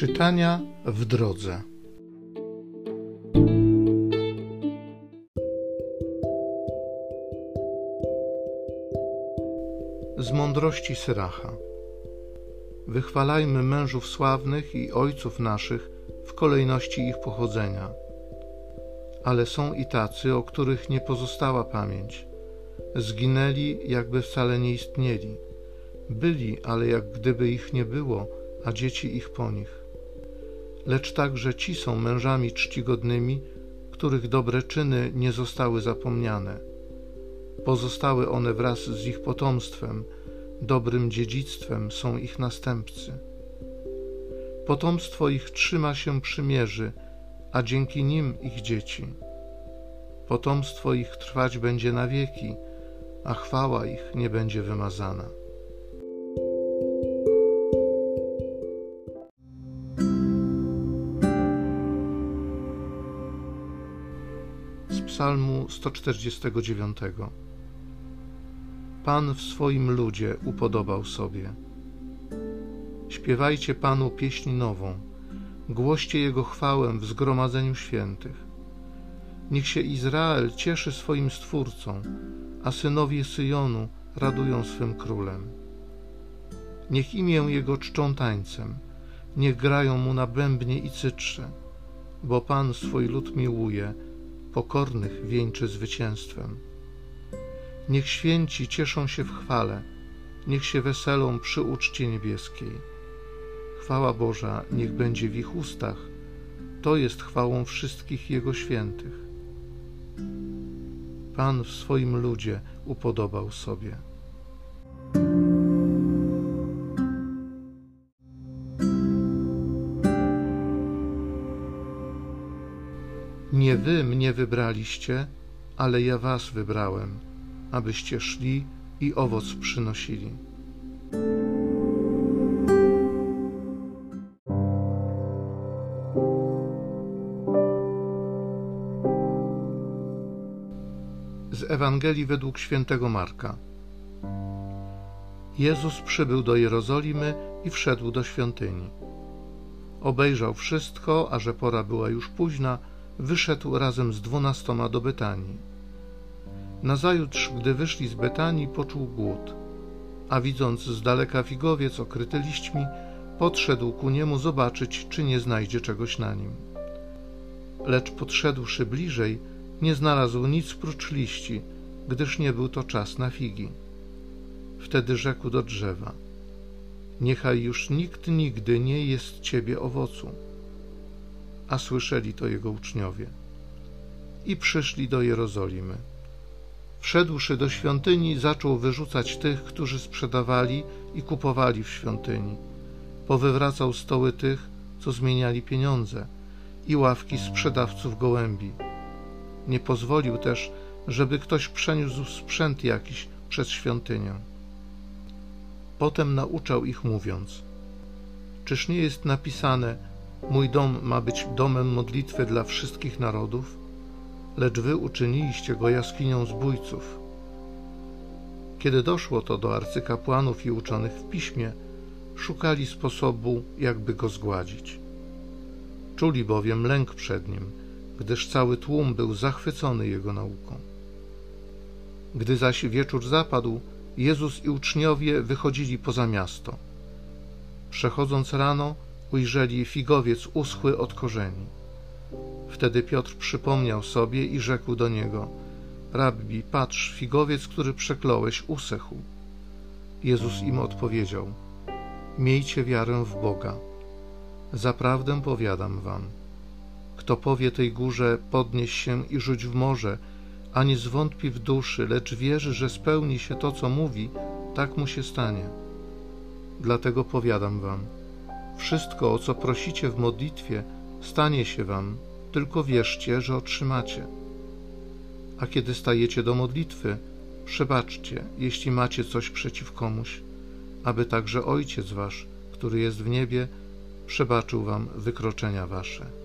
Czytania w drodze. Z mądrości Syracha. Wychwalajmy mężów sławnych i ojców naszych w kolejności ich pochodzenia. Ale są i tacy, o których nie pozostała pamięć. Zginęli, jakby wcale nie istnieli. Byli, ale jak gdyby ich nie było, a dzieci ich po nich lecz także ci są mężami czcigodnymi, których dobre czyny nie zostały zapomniane. Pozostały one wraz z ich potomstwem, dobrym dziedzictwem są ich następcy. Potomstwo ich trzyma się przymierzy, a dzięki nim ich dzieci. Potomstwo ich trwać będzie na wieki, a chwała ich nie będzie wymazana. Psalmu 149. Pan w swoim ludzie upodobał sobie. Śpiewajcie Panu pieśń nową, głoście Jego chwałę w zgromadzeniu świętych. Niech się Izrael cieszy swoim Stwórcą, a synowie Syjonu radują swym królem. Niech imię Jego czczą tańcem, niech grają Mu na bębnie i cytrze, bo Pan swój lud miłuje, pokornych wieńczy zwycięstwem. Niech święci cieszą się w chwale, niech się weselą przy uczcie niebieskiej. Chwała Boża niech będzie w ich ustach, to jest chwałą wszystkich Jego świętych. Pan w swoim ludzie upodobał sobie. Nie wy mnie wybraliście, ale ja was wybrałem, abyście szli i owoc przynosili. Z Ewangelii według świętego Marka. Jezus przybył do Jerozolimy i wszedł do świątyni. Obejrzał wszystko, a że pora była już późna, wyszedł razem z dwunastoma do Betanii. Nazajutrz, gdy wyszli z Betanii, poczuł głód, a widząc z daleka figowiec okryty liśćmi, podszedł ku niemu zobaczyć, czy nie znajdzie czegoś na nim. Lecz podszedłszy bliżej, nie znalazł nic prócz liści, gdyż nie był to czas na figi. Wtedy rzekł do drzewa: Niechaj już nikt nigdy nie jest ciebie owocu a słyszeli to jego uczniowie. I przyszli do Jerozolimy. Wszedłszy do świątyni, zaczął wyrzucać tych, którzy sprzedawali i kupowali w świątyni. Powywracał stoły tych, co zmieniali pieniądze, i ławki sprzedawców gołębi. Nie pozwolił też, żeby ktoś przeniósł sprzęt jakiś przez świątynię. Potem nauczał ich, mówiąc: Czyż nie jest napisane, Mój dom ma być domem modlitwy dla wszystkich narodów, lecz wy uczyniliście go jaskinią zbójców. Kiedy doszło to do arcykapłanów i uczonych w piśmie, szukali sposobu, jakby go zgładzić. Czuli bowiem lęk przed nim, gdyż cały tłum był zachwycony jego nauką. Gdy zaś wieczór zapadł, Jezus i uczniowie wychodzili poza miasto. Przechodząc rano, ujrzeli figowiec uschły od korzeni. Wtedy Piotr przypomniał sobie i rzekł do niego: Rabbi, patrz, figowiec, który przekląłeś, usechł. Jezus im odpowiedział: Miejcie wiarę w Boga. Zaprawdę powiadam wam: kto powie tej górze, podnieś się i rzuć w morze, a nie zwątpi w duszy, lecz wierzy, że spełni się to, co mówi, tak mu się stanie. Dlatego powiadam wam: wszystko, o co prosicie w modlitwie, stanie się wam, tylko wierzcie, że otrzymacie. A kiedy stajecie do modlitwy, przebaczcie, jeśli macie coś przeciw komuś, aby także Ojciec Wasz, który jest w niebie, przebaczył wam wykroczenia Wasze.